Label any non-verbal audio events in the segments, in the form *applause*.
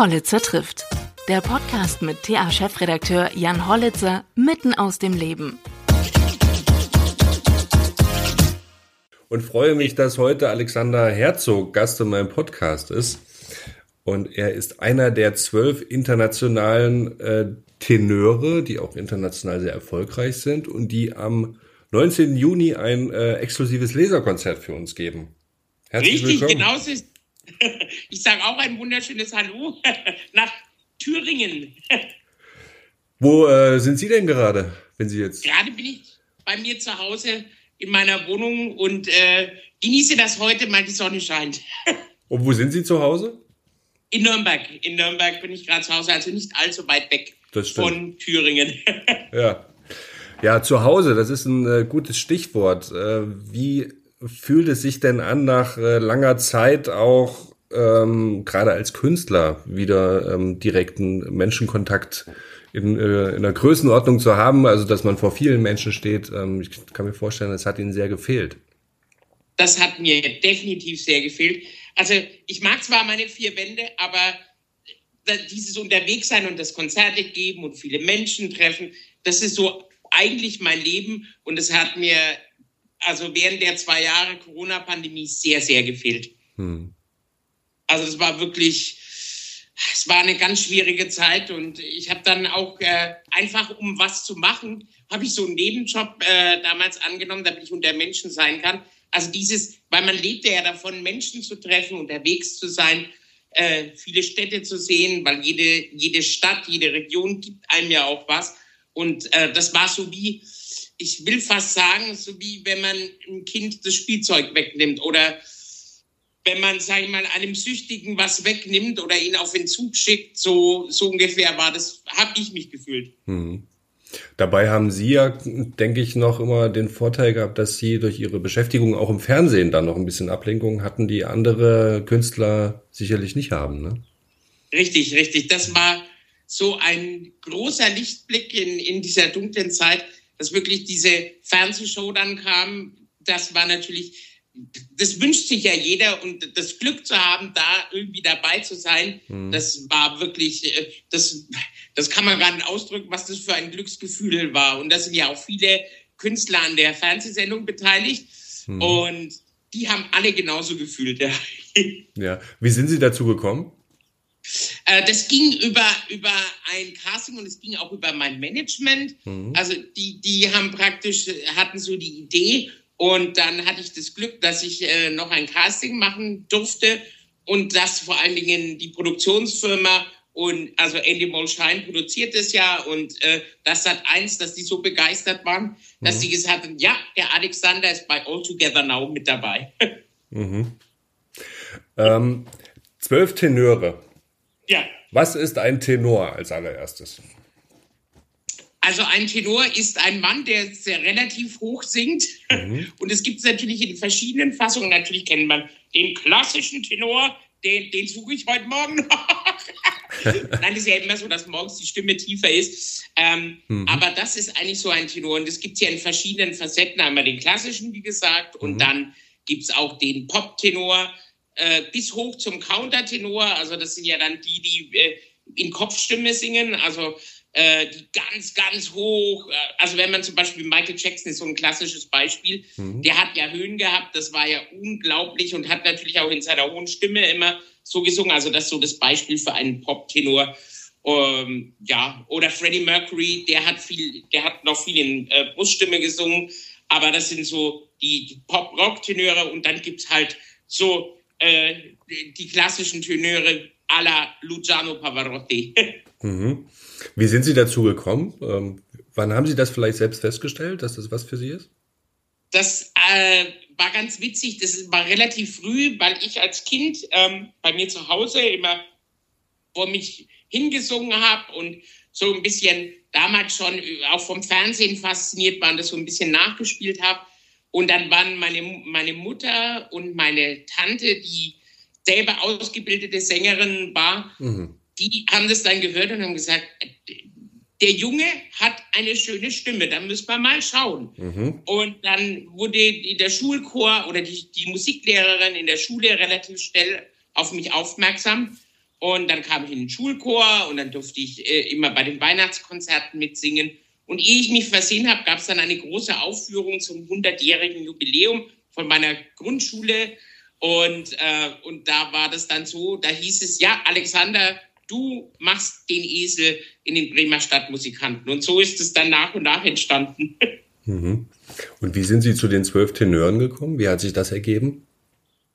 Hollitzer trifft. Der Podcast mit TA-Chefredakteur Jan Hollitzer mitten aus dem Leben. Und freue mich, dass heute Alexander Herzog Gast in meinem Podcast ist. Und er ist einer der zwölf internationalen äh, Tenöre, die auch international sehr erfolgreich sind und die am 19. Juni ein äh, exklusives Laserkonzert für uns geben. Herzlich Richtig, willkommen. genau so ist. *laughs* Ich sage auch ein wunderschönes Hallo *laughs* nach Thüringen. *laughs* Wo äh, sind Sie denn gerade, wenn Sie jetzt? Gerade bin ich bei mir zu Hause in meiner Wohnung und äh, genieße das heute, weil die Sonne scheint. und wo sind Sie zu Hause? In Nürnberg. In Nürnberg bin ich gerade zu Hause, also nicht allzu weit weg von Thüringen. ja. Ja, zu Hause, das ist ein äh, gutes Stichwort. Äh, wie fühlt es sich denn an, nach äh, langer Zeit auch ähm, gerade als Künstler wieder ähm, direkten Menschenkontakt in, äh, in der Größenordnung zu haben, also dass man vor vielen Menschen steht? Ähm, ich kann mir vorstellen, das hat Ihnen sehr gefehlt. Das hat mir definitiv sehr gefehlt. Also ich mag zwar meine vier Wände, aber dieses Unterwegssein und das Konzerte geben und viele Menschen treffen, das ist so eigentlich mein Leben und es hat mir also während der zwei Jahre Corona-Pandemie sehr, sehr gefehlt. Hm. Also das war wirklich, es war eine ganz schwierige Zeit und ich habe dann auch äh, einfach, um was zu machen, habe ich so einen Nebenjob äh, damals angenommen, damit ich unter Menschen sein kann. Also dieses, weil man lebte ja davon, Menschen zu treffen, unterwegs zu sein, äh, viele Städte zu sehen, weil jede, jede Stadt, jede Region gibt einem ja auch was. Und äh, das war so wie, ich will fast sagen, so wie wenn man einem Kind das Spielzeug wegnimmt oder wenn man, sag ich mal, einem Süchtigen was wegnimmt oder ihn auf den Zug schickt, so, so ungefähr war das, habe ich mich gefühlt. Hm. Dabei haben Sie ja, denke ich, noch immer den Vorteil gehabt, dass Sie durch Ihre Beschäftigung auch im Fernsehen dann noch ein bisschen Ablenkung hatten, die andere Künstler sicherlich nicht haben. Ne? Richtig, richtig. Das war so ein großer Lichtblick in, in dieser dunklen Zeit, dass wirklich diese Fernsehshow dann kam. Das war natürlich das wünscht sich ja jeder und das Glück zu haben, da irgendwie dabei zu sein, mhm. das war wirklich, äh, das, das kann man gar nicht ausdrücken, was das für ein Glücksgefühl war. Und da sind ja auch viele Künstler an der Fernsehsendung beteiligt mhm. und die haben alle genauso gefühlt. Ja. ja. Wie sind Sie dazu gekommen? Äh, das ging über, über ein Casting und es ging auch über mein Management. Mhm. Also die, die haben praktisch, hatten so die Idee, und dann hatte ich das Glück, dass ich äh, noch ein Casting machen durfte und das vor allen Dingen die Produktionsfirma und also Andy Molschein produziert es ja und äh, das hat eins, dass die so begeistert waren, dass mhm. sie gesagt haben, ja, der Alexander ist bei All Together Now mit dabei. *laughs* mhm. ähm, zwölf Tenöre. Ja. Was ist ein Tenor als allererstes? Also ein Tenor ist ein Mann, der sehr relativ hoch singt. Mhm. *laughs* Und es gibt es natürlich in verschiedenen Fassungen. Natürlich kennt man den klassischen Tenor, den, den suche ich heute Morgen noch. *laughs* Nein, es ist ja immer so, dass morgens die Stimme tiefer ist. Ähm, mhm. Aber das ist eigentlich so ein Tenor. Und es gibt ja in verschiedenen Facetten. Einmal den klassischen, wie gesagt, und mhm. dann gibt es auch den Pop-Tenor äh, bis hoch zum Countertenor. Also das sind ja dann die, die äh, in Kopfstimme singen. Also äh, die ganz, ganz hoch. Äh, also wenn man zum Beispiel Michael Jackson ist so ein klassisches Beispiel, mhm. der hat ja Höhen gehabt, das war ja unglaublich und hat natürlich auch in seiner hohen Stimme immer so gesungen. Also das ist so das Beispiel für einen Pop-Tenor. Ähm, ja, oder Freddie Mercury, der hat viel, der hat noch viel in äh, Bruststimme gesungen, aber das sind so die, die Pop-Rock-Tenöre und dann gibt's halt so äh, die klassischen Tenöre la Luciano Pavarotti. *laughs* Mhm. Wie sind Sie dazu gekommen? Ähm, wann haben Sie das vielleicht selbst festgestellt, dass das was für Sie ist? Das äh, war ganz witzig. Das war relativ früh, weil ich als Kind ähm, bei mir zu Hause immer vor mich hingesungen habe und so ein bisschen damals schon auch vom Fernsehen fasziniert war und das so ein bisschen nachgespielt habe. Und dann waren meine, meine Mutter und meine Tante, die selber ausgebildete Sängerin war, mhm die haben das dann gehört und haben gesagt, der Junge hat eine schöne Stimme, da müssen wir mal schauen. Mhm. Und dann wurde der Schulchor oder die, die, Musiklehrerin in der Schule relativ schnell auf mich aufmerksam. Und dann kam ich in den Schulchor und dann durfte ich äh, immer bei den Weihnachtskonzerten mitsingen. Und ehe ich mich versehen habe, gab es dann eine große Aufführung zum 100-jährigen Jubiläum von meiner Grundschule. Und, äh, und da war das dann so, da hieß es, ja, Alexander, du machst den Esel in den Bremer Stadtmusikanten. Und so ist es dann nach und nach entstanden. *laughs* Mhm. Und wie sind Sie zu den zwölf Tenören gekommen? Wie hat sich das ergeben?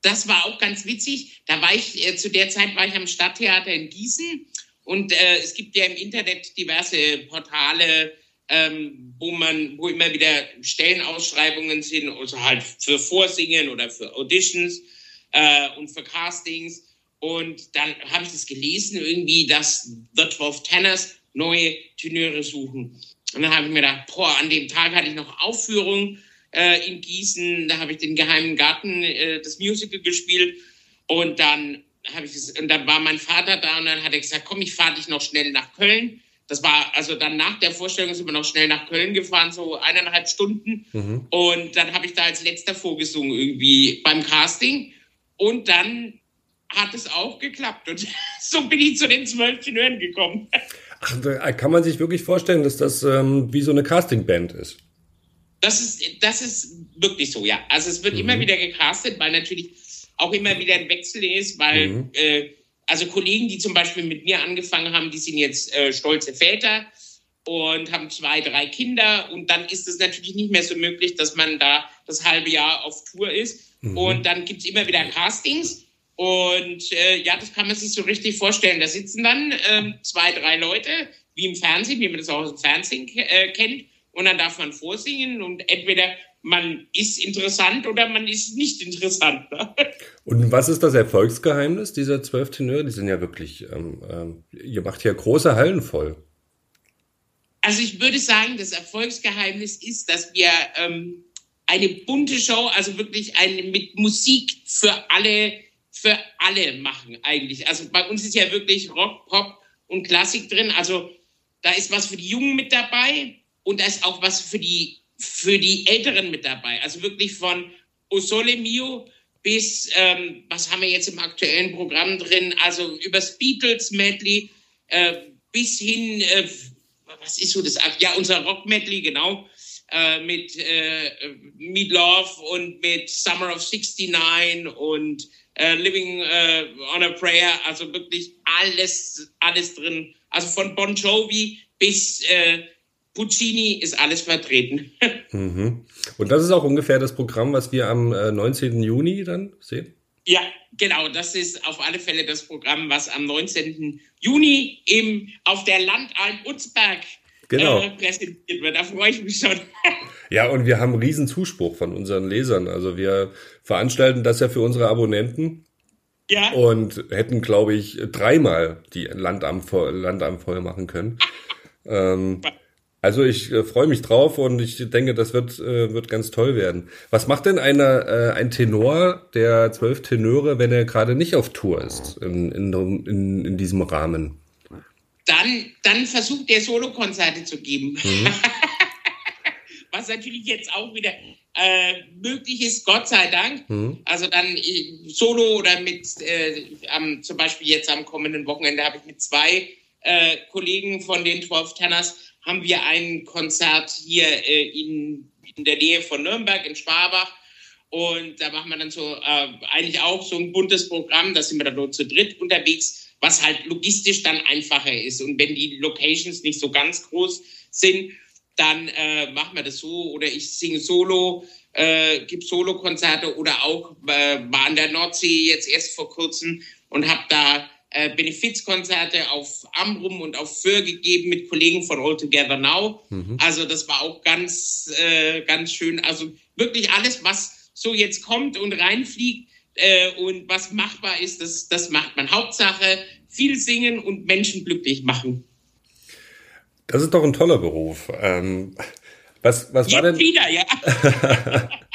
Das war auch ganz witzig. Da war ich, äh, zu der Zeit war ich am Stadttheater in Gießen und äh, es gibt ja im Internet diverse Portale, ähm, wo man, wo immer wieder Stellenausschreibungen sind, also halt für Vorsingen oder für Auditions äh, und für Castings. Und dann habe ich das gelesen, irgendwie, dass The 12 Tenors neue Tenöre suchen. Und dann habe ich mir gedacht, boah, an dem Tag hatte ich noch Aufführung äh, in Gießen, da habe ich den geheimen Garten, äh, das Musical gespielt. Und dann ich das, und dann war mein Vater da und dann hat er gesagt, komm, ich fahre dich noch schnell nach Köln. Das war, also dann nach der Vorstellung sind wir noch schnell nach Köln gefahren, so eineinhalb Stunden. Mhm. Und dann habe ich da als letzter vorgesungen irgendwie beim Casting. Und dann hat es auch geklappt. Und *laughs* so bin ich zu den zwölf Tenören gekommen. Ach, kann man sich wirklich vorstellen, dass das ähm, wie so eine Castingband ist. Das ist, das ist wirklich so, ja. Also es wird mhm. immer wieder gecastet, weil natürlich auch immer wieder ein Wechsel ist, weil mhm. äh, also Kollegen, die zum Beispiel mit mir angefangen haben, die sind jetzt äh, stolze Väter und haben zwei, drei Kinder und dann ist es natürlich nicht mehr so möglich, dass man da das halbe Jahr auf Tour ist. Mhm. Und dann gibt es immer wieder Castings und äh, ja, das kann man sich so richtig vorstellen. Da sitzen dann ähm, zwei, drei Leute, wie im Fernsehen, wie man das auch aus dem Fernsehen äh, kennt. Und dann darf man vorsingen und entweder man ist interessant oder man ist nicht interessant. *laughs* Und was ist das Erfolgsgeheimnis dieser zwölf Tenöre? Die sind ja wirklich, ähm, ähm, ihr macht ja große Hallen voll. Also ich würde sagen, das Erfolgsgeheimnis ist, dass wir ähm, eine bunte Show, also wirklich eine mit Musik für alle für alle machen eigentlich. Also bei uns ist ja wirklich Rock, Pop und Klassik drin. Also da ist was für die Jungen mit dabei und da ist auch was für die, für die Älteren mit dabei. Also wirklich von O Sole Mio bis, ähm, was haben wir jetzt im aktuellen Programm drin? Also übers Beatles Medley äh, bis hin, äh, was ist so das? Ja, unser Rock Medley, genau. Äh, mit äh, Meat Love und mit Summer of 69 und äh, Living äh, on a Prayer, also wirklich alles, alles drin. Also von Bon Jovi bis äh, Puccini ist alles vertreten. *laughs* mhm. Und das ist auch ungefähr das Programm, was wir am 19. Äh, Juni dann sehen? Ja, genau. Das ist auf alle Fälle das Programm, was am 19. Juni im, auf der Landalm Utzberg genau. äh, präsentiert wird. Da freue ich mich schon. *laughs* ja, und wir haben einen riesen Zuspruch von unseren Lesern. Also wir veranstalten das ja für unsere Abonnenten. Ja. Und hätten, glaube ich, dreimal die Landamt voll, Landamt voll machen können. *laughs* ähm, also ich äh, freue mich drauf und ich denke, das wird, äh, wird ganz toll werden. Was macht denn einer, äh, ein Tenor der zwölf Tenöre, wenn er gerade nicht auf Tour ist in, in, in, in diesem Rahmen? dann, dann versucht er Solokonzerte zu geben. Mhm. *laughs* Was natürlich jetzt auch wieder äh, möglich ist, Gott sei Dank. Mhm. Also dann äh, solo oder mit, äh, am, zum Beispiel jetzt am kommenden Wochenende habe ich mit zwei äh, Kollegen von den 12 Tenors haben wir ein Konzert hier äh, in, in der Nähe von Nürnberg in Schwabach. Und da machen wir dann so äh, eigentlich auch so ein buntes Programm. Da sind wir dann nur zu dritt unterwegs was halt logistisch dann einfacher ist. Und wenn die Locations nicht so ganz groß sind, dann äh, machen wir das so oder ich singe solo, äh, gebe Solo-Konzerte oder auch äh, war an der Nordsee jetzt erst vor kurzem und habe da äh, Benefizkonzerte auf Amrum und auf Föhr gegeben mit Kollegen von All Together Now. Mhm. Also das war auch ganz, äh, ganz schön. Also wirklich alles, was so jetzt kommt und reinfliegt, äh, und was machbar ist, das, das macht man. Hauptsache viel singen und Menschen glücklich machen. Das ist doch ein toller Beruf. Ähm, was, was war denn? wieder, ja. *laughs* *laughs*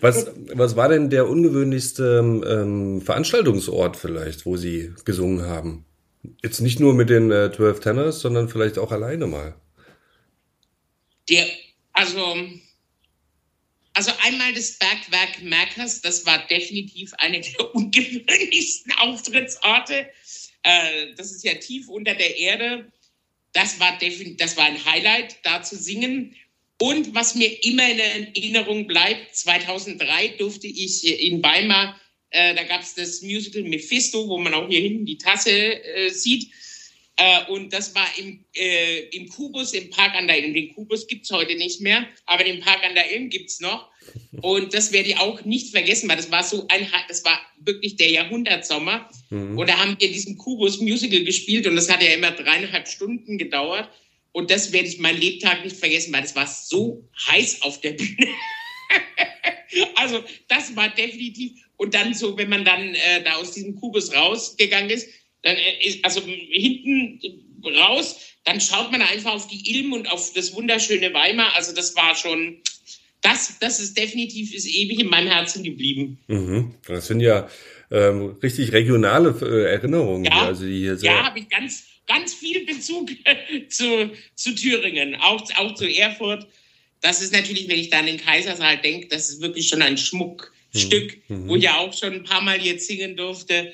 was, was war denn der ungewöhnlichste ähm, Veranstaltungsort vielleicht, wo Sie gesungen haben? Jetzt nicht nur mit den äh, 12 Tenors, sondern vielleicht auch alleine mal. Der, also also einmal das Bergwerk Merkers, das war definitiv eine der *laughs* ungewöhnlichsten Auftrittsorte. Äh, das ist ja tief unter der Erde. Das war, das war ein Highlight, da zu singen. Und was mir immer in Erinnerung bleibt, 2003 durfte ich in Weimar, äh, da gab es das Musical Mephisto, wo man auch hier hinten die Tasse äh, sieht. Äh, und das war im, äh, im Kubus im Park an der Ilm. Den Kubus gibt es heute nicht mehr, aber den Park an der Ilm gibt es noch. Und das werde ich auch nicht vergessen, weil das war so ein, das war wirklich der Jahrhundertsommer. Mhm. Und da haben wir diesen Kubus Musical gespielt und das hat ja immer dreieinhalb Stunden gedauert. Und das werde ich meinen Lebtag nicht vergessen, weil das war so heiß auf der Bühne. *laughs* also das war definitiv. Und dann so, wenn man dann äh, da aus diesem Kubus rausgegangen ist, dann äh, ist, also hinten raus, dann schaut man einfach auf die Ilm und auf das wunderschöne Weimar. Also das war schon, das, das ist definitiv, ist ewig in meinem Herzen geblieben. Mhm. Das sind ja ähm, richtig regionale äh, Erinnerungen. Ja, also die hier ja habe ich ganz, ganz viel Bezug zu, zu Thüringen, auch, auch zu Erfurt. Das ist natürlich, wenn ich da an den Kaisersaal denke, das ist wirklich schon ein Schmuckstück, mhm. wo ich ja auch schon ein paar Mal jetzt singen durfte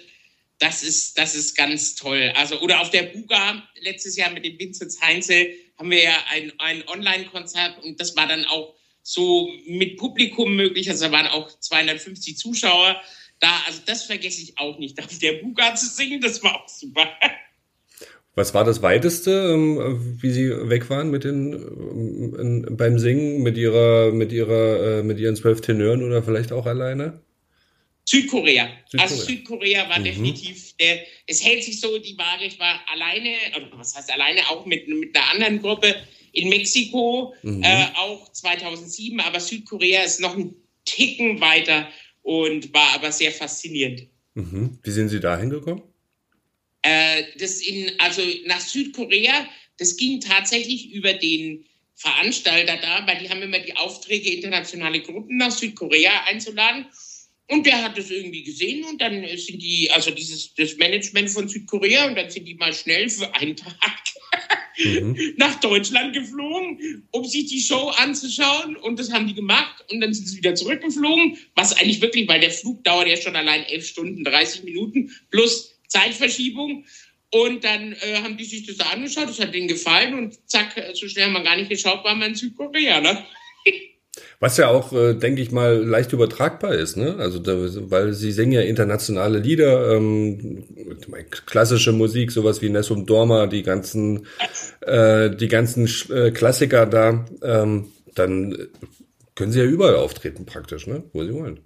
das ist, das ist ganz toll. Also, oder auf der Buga letztes Jahr mit dem Vincent Heinzel haben wir ja ein, ein Online-Konzert und das war dann auch so mit Publikum möglich. Also da waren auch 250 Zuschauer da. Also das vergesse ich auch nicht, auf der Buga zu singen. Das war auch super. Was war das weiteste, ähm, wie Sie weg waren mit den, ähm, beim Singen mit ihrer, mit ihrer, äh, mit ihren zwölf Tenören oder vielleicht auch alleine? Südkorea. Südkorea. Also Südkorea war mhm. definitiv der, es hält sich so die Waage, ich war alleine, oder was heißt alleine, auch mit, mit einer anderen Gruppe in Mexiko, mhm. äh, auch 2007, aber Südkorea ist noch ein Ticken weiter und war aber sehr faszinierend. Mhm. Wie sind Sie da hingekommen? Äh, das in, also nach Südkorea, das ging tatsächlich über den Veranstalter da, weil die haben immer die Aufträge, internationale Gruppen nach Südkorea einzuladen. Und der hat das irgendwie gesehen und dann sind die, also dieses das Management von Südkorea und dann sind die mal schnell für einen Tag mhm. *laughs* nach Deutschland geflogen, um sich die Show anzuschauen und das haben die gemacht und dann sind sie wieder zurückgeflogen, was eigentlich wirklich, weil der Flug dauert ja schon allein elf Stunden, 30 Minuten plus Zeitverschiebung und dann äh, haben die sich das angeschaut, das hat denen gefallen und zack, so schnell haben wir gar nicht geschaut, waren wir in Südkorea, ne? *laughs* Was ja auch, äh, denke ich mal, leicht übertragbar ist, ne? Also da, weil sie singen ja internationale Lieder, ähm, klassische Musik, sowas wie Nessum Dorma, die ganzen, äh, die ganzen äh, Klassiker da, ähm, dann können sie ja überall auftreten praktisch, ne? Wo sie wollen.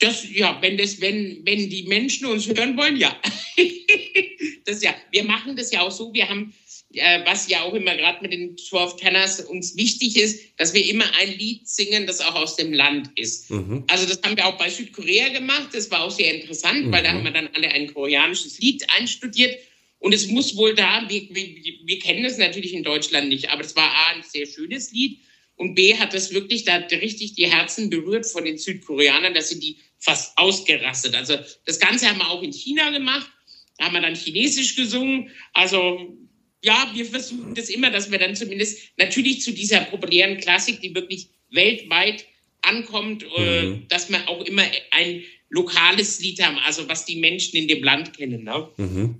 Das, ja, wenn das, wenn, wenn die Menschen uns hören wollen, ja. *laughs* das ja, wir machen das ja auch so. Wir haben äh, was ja auch immer gerade mit den 12 Tenors uns wichtig ist, dass wir immer ein Lied singen, das auch aus dem Land ist. Mhm. Also das haben wir auch bei Südkorea gemacht. Das war auch sehr interessant, mhm. weil da mhm. haben wir dann alle ein koreanisches Lied einstudiert. Und es muss wohl da, wir, wir, wir kennen es natürlich in Deutschland nicht, aber es war A, ein sehr schönes Lied und B, hat das wirklich da richtig die Herzen berührt von den Südkoreanern, dass sie die fast ausgerastet. Also das Ganze haben wir auch in China gemacht. Da haben wir dann Chinesisch gesungen. Also ja, wir versuchen das immer, dass wir dann zumindest natürlich zu dieser populären Klassik, die wirklich weltweit ankommt, äh, mhm. dass wir auch immer ein lokales Lied haben, also was die Menschen in dem Land kennen. Ne? Mhm.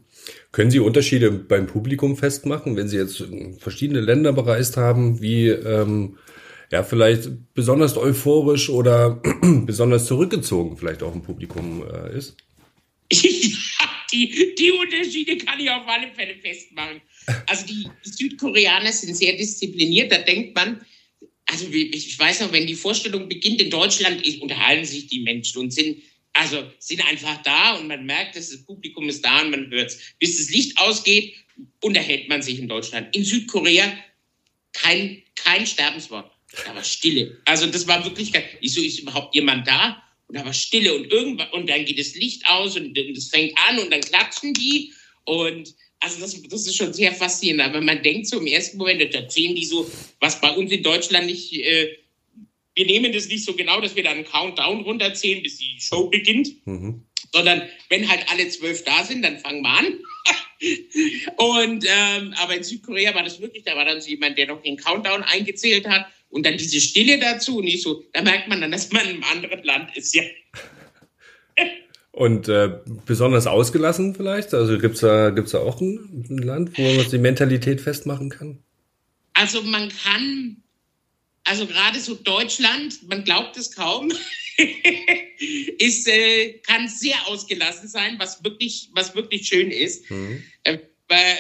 Können Sie Unterschiede beim Publikum festmachen, wenn Sie jetzt verschiedene Länder bereist haben, wie ähm, ja vielleicht besonders euphorisch oder *clears throat* besonders zurückgezogen vielleicht auch ein Publikum äh, ist? *laughs* ja, die, die Unterschiede kann ich auf alle Fälle festmachen. Also die Südkoreaner sind sehr diszipliniert. Da denkt man, also ich weiß noch, wenn die Vorstellung beginnt in Deutschland, unterhalten sich die Menschen und sind also sind einfach da und man merkt, dass das Publikum ist da und man hört es. Bis das Licht ausgeht, unterhält man sich in Deutschland. In Südkorea kein, kein Sterbenswort. Da war Stille. Also das war wirklich, wieso ist überhaupt jemand da? Und da war Stille und irgendwann, und dann geht das Licht aus und es fängt an und dann klatschen die und also das, das ist schon sehr faszinierend. Aber man denkt so im ersten Moment, da erzählen die so, was bei uns in Deutschland nicht, äh, wir nehmen das nicht so genau, dass wir dann einen Countdown runterzählen, bis die Show beginnt. Mhm. Sondern wenn halt alle zwölf da sind, dann fangen wir an. *laughs* und ähm, aber in Südkorea war das wirklich, da war dann so jemand, der noch den Countdown eingezählt hat und dann diese Stille dazu nicht so, da merkt man dann, dass man in einem anderen Land ist, ja. Und äh, besonders ausgelassen vielleicht? Also gibt's da, gibt's da auch ein, ein Land, wo man die Mentalität festmachen kann? Also man kann, also gerade so Deutschland, man glaubt es kaum, *laughs* ist, äh, kann sehr ausgelassen sein, was wirklich, was wirklich schön ist. Mhm. Äh,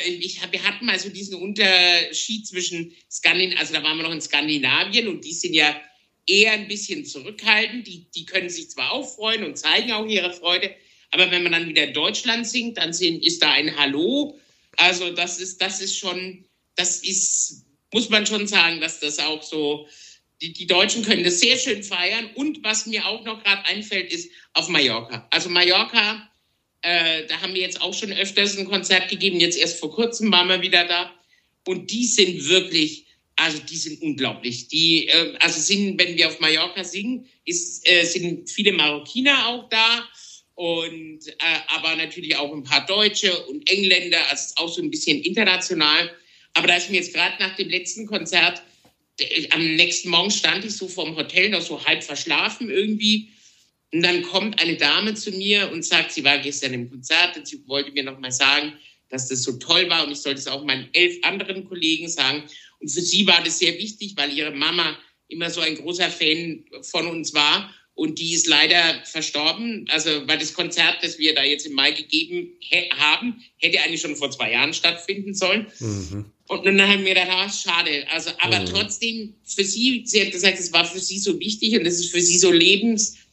ich, wir hatten mal so diesen Unterschied zwischen Skandinavien, also da waren wir noch in Skandinavien und die sind ja eher ein bisschen zurückhaltend. Die, die können sich zwar auch freuen und zeigen auch ihre Freude, aber wenn man dann wieder Deutschland singt, dann sind, ist da ein Hallo. Also das ist, das ist schon, das ist, muss man schon sagen, dass das auch so, die, die Deutschen können das sehr schön feiern. Und was mir auch noch gerade einfällt, ist auf Mallorca. Also Mallorca, äh, da haben wir jetzt auch schon öfters ein Konzert gegeben. Jetzt erst vor kurzem waren wir wieder da. Und die sind wirklich, also die sind unglaublich. Die, äh, also sind, wenn wir auf Mallorca singen, ist, äh, sind viele Marokkiner auch da und äh, aber natürlich auch ein paar Deutsche und Engländer, also auch so ein bisschen international. Aber da ist mir jetzt gerade nach dem letzten Konzert, am nächsten Morgen stand ich so vorm Hotel noch so halb verschlafen irgendwie. Und dann kommt eine Dame zu mir und sagt, sie war gestern im Konzert und sie wollte mir noch mal sagen, dass das so toll war und ich sollte es auch meinen elf anderen Kollegen sagen. Und für sie war das sehr wichtig, weil ihre Mama immer so ein großer Fan von uns war. Und die ist leider verstorben. Also, weil das Konzert, das wir da jetzt im Mai gegeben haben, hätte eigentlich schon vor zwei Jahren stattfinden sollen. Mhm. Und dann haben wir gedacht, ah, schade. Also, aber mhm. trotzdem, für sie, sie hat gesagt, es war für sie so wichtig und es ist für sie so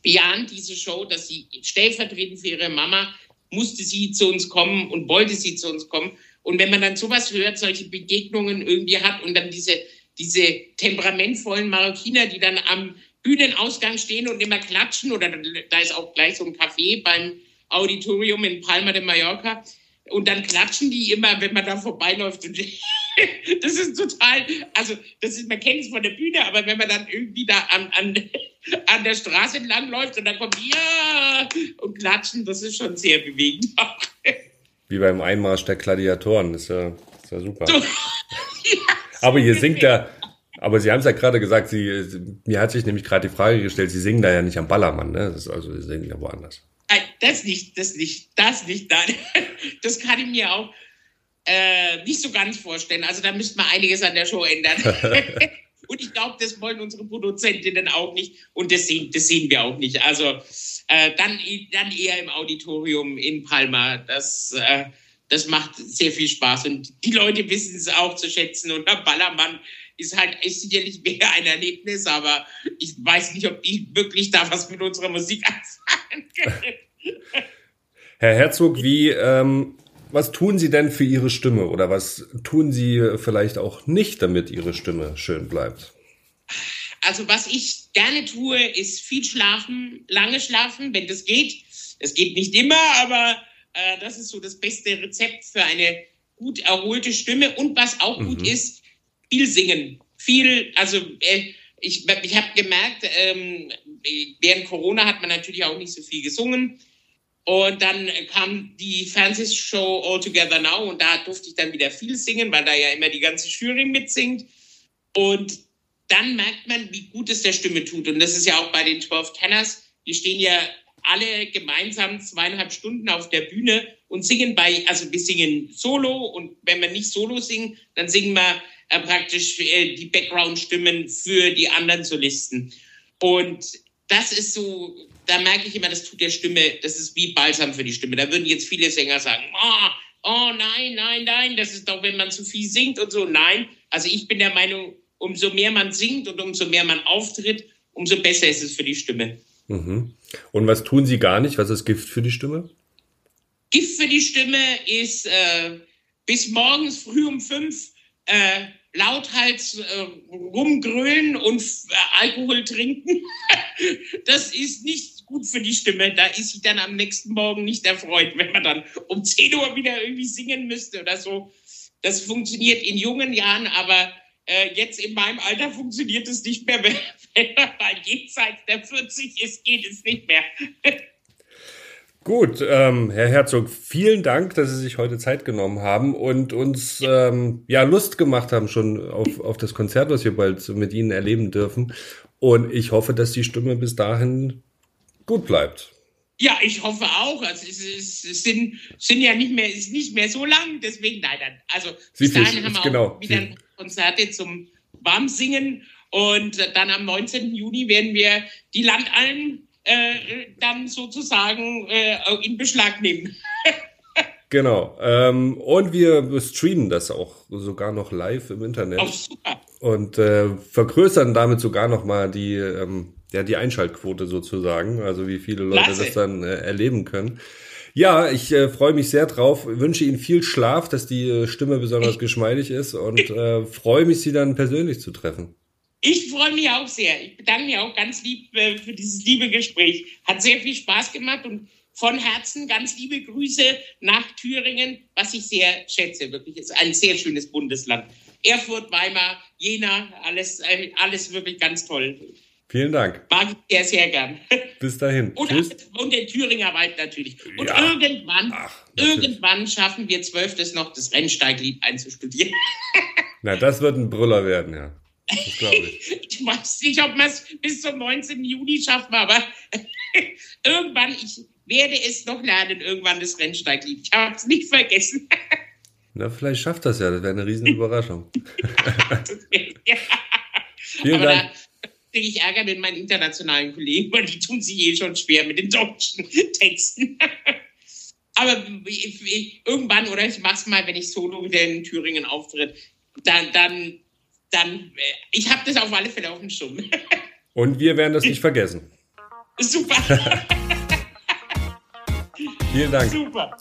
lebensbejahend, diese Show, dass sie stellvertretend für ihre Mama musste sie zu uns kommen und wollte sie zu uns kommen. Und wenn man dann sowas hört, solche Begegnungen irgendwie hat und dann diese, diese temperamentvollen Marokkiner, die dann am Bühnenausgang stehen und immer klatschen, oder da ist auch gleich so ein Café beim Auditorium in Palma de Mallorca, und dann klatschen die immer, wenn man da vorbeiläuft. Und *laughs* das ist total, also das ist, man kennt es von der Bühne, aber wenn man dann irgendwie da an, an, *laughs* an der Straße entlang läuft und dann kommt ja und klatschen, das ist schon sehr bewegend. *laughs* Wie beim Einmarsch der Gladiatoren, ist ja, ist ja super. ja, aber ihr singt da, aber Sie haben es ja gerade gesagt, Sie, mir hat sich nämlich gerade die Frage gestellt, Sie singen da ja nicht am Ballermann, ne? Das ist also, Sie singen ja woanders. Das nicht, das nicht, das nicht, nein. *laughs* Das kann ich mir auch äh, nicht so ganz vorstellen. Also da müsste man einiges an der Show ändern. *laughs* Und ich glaube, das wollen unsere Produzentinnen auch nicht. Und das sehen, das sehen wir auch nicht. Also äh, dann, dann eher im Auditorium in Palma. Das, äh, das macht sehr viel Spaß. Und die Leute wissen es auch zu schätzen. Und der Ballermann ist halt ist sicherlich mehr ein Erlebnis, aber ich weiß nicht, ob die wirklich da was mit unserer Musik anfangen können. Herr Herzog, wie, ähm, was tun Sie denn für Ihre Stimme oder was tun Sie vielleicht auch nicht, damit Ihre Stimme schön bleibt? Also was ich gerne tue, ist viel schlafen, lange schlafen, wenn das geht. Es geht nicht immer, aber äh, das ist so das beste Rezept für eine gut erholte Stimme. Und was auch mhm. gut ist, viel singen. Viel, also äh, ich, ich habe gemerkt, ähm, während Corona hat man natürlich auch nicht so viel gesungen. Und dann kam die Fernsehshow All Together Now und da durfte ich dann wieder viel singen, weil da ja immer die ganze Jury mitsingt. Und dann merkt man, wie gut es der Stimme tut. Und das ist ja auch bei den 12 Tenors. Die stehen ja alle gemeinsam zweieinhalb Stunden auf der Bühne und singen bei, also wir singen solo und wenn wir nicht solo singen, dann singen wir äh, praktisch äh, die Background-Stimmen für die anderen Solisten. Und das ist so, da merke ich immer, das tut der Stimme, das ist wie Balsam für die Stimme. Da würden jetzt viele Sänger sagen, oh, oh nein, nein, nein, das ist doch, wenn man zu viel singt und so. Nein, also ich bin der Meinung, umso mehr man singt und umso mehr man auftritt, umso besser ist es für die Stimme. Mhm. Und was tun Sie gar nicht? Was ist Gift für die Stimme? Gift für die Stimme ist äh, bis morgens früh um fünf äh, lauthals äh, rumgrölen und äh, Alkohol trinken, *laughs* das ist nicht gut für die Stimme. Da ist sie dann am nächsten Morgen nicht erfreut, wenn man dann um 10 Uhr wieder irgendwie singen müsste oder so. Das funktioniert in jungen Jahren, aber äh, jetzt in meinem Alter funktioniert es nicht mehr, wenn man jenseits der 40 ist, geht es nicht mehr. *laughs* Gut, ähm, Herr Herzog, vielen Dank, dass Sie sich heute Zeit genommen haben und uns ähm, ja Lust gemacht haben schon auf, auf das Konzert, was wir bald mit Ihnen erleben dürfen. Und ich hoffe, dass die Stimme bis dahin gut bleibt. Ja, ich hoffe auch. Also es, es, es sind, sind ja nicht mehr, ist nicht mehr so lang, deswegen nein, dann. Also bis dahin haben wir genau. auch wieder Konzerte zum Warmsingen und dann am 19. Juni werden wir die Landallen äh, dann sozusagen äh, in Beschlag nehmen. *laughs* Genau. Ähm, und wir streamen das auch sogar noch live im Internet. Oh, super. Und äh, vergrößern damit sogar noch mal die, ähm, ja, die Einschaltquote sozusagen. Also wie viele Leute Klasse. das dann äh, erleben können. Ja, ich äh, freue mich sehr drauf. Wünsche Ihnen viel Schlaf, dass die äh, Stimme besonders *laughs* geschmeidig ist und äh, freue mich, Sie dann persönlich zu treffen. Ich freue mich auch sehr. Ich bedanke mich auch ganz lieb äh, für dieses liebe Gespräch. Hat sehr viel Spaß gemacht und von Herzen ganz liebe Grüße nach Thüringen, was ich sehr schätze. Wirklich ist ein sehr schönes Bundesland. Erfurt, Weimar, Jena, alles, äh, alles wirklich ganz toll. Vielen Dank. Mag ich sehr, sehr gern. *laughs* Bis dahin. Und, Tschüss. und den Thüringer Wald natürlich. Und ja. irgendwann, Ach, irgendwann schaffen wir zwölftes noch das Rennsteiglied einzustudieren. Na, das wird ein Brüller werden, ja. Das glaube ich. *laughs* ich weiß nicht, ob wir es bis zum 19. Juni schaffen, aber *laughs* irgendwann, ich werde es noch lernen, irgendwann das Rennsteiglied. Ich habe es nicht vergessen. *laughs* Na, vielleicht schafft das ja. Das wäre eine riesen Überraschung. ja. Vielen Aber Dank. Da kriege ich Ärger mit meinen internationalen Kollegen, weil die tun sich eh schon schwer mit den deutschen Texten. Aber ich, ich, irgendwann, oder ich mache es mal, wenn ich solo wieder in Thüringen auftritt, dann, dann, dann, äh, ich habe das auf alle Fälle auf dem Schirm. *laughs* Und wir werden das nicht vergessen. Super. *laughs* Vielen Dank. Super.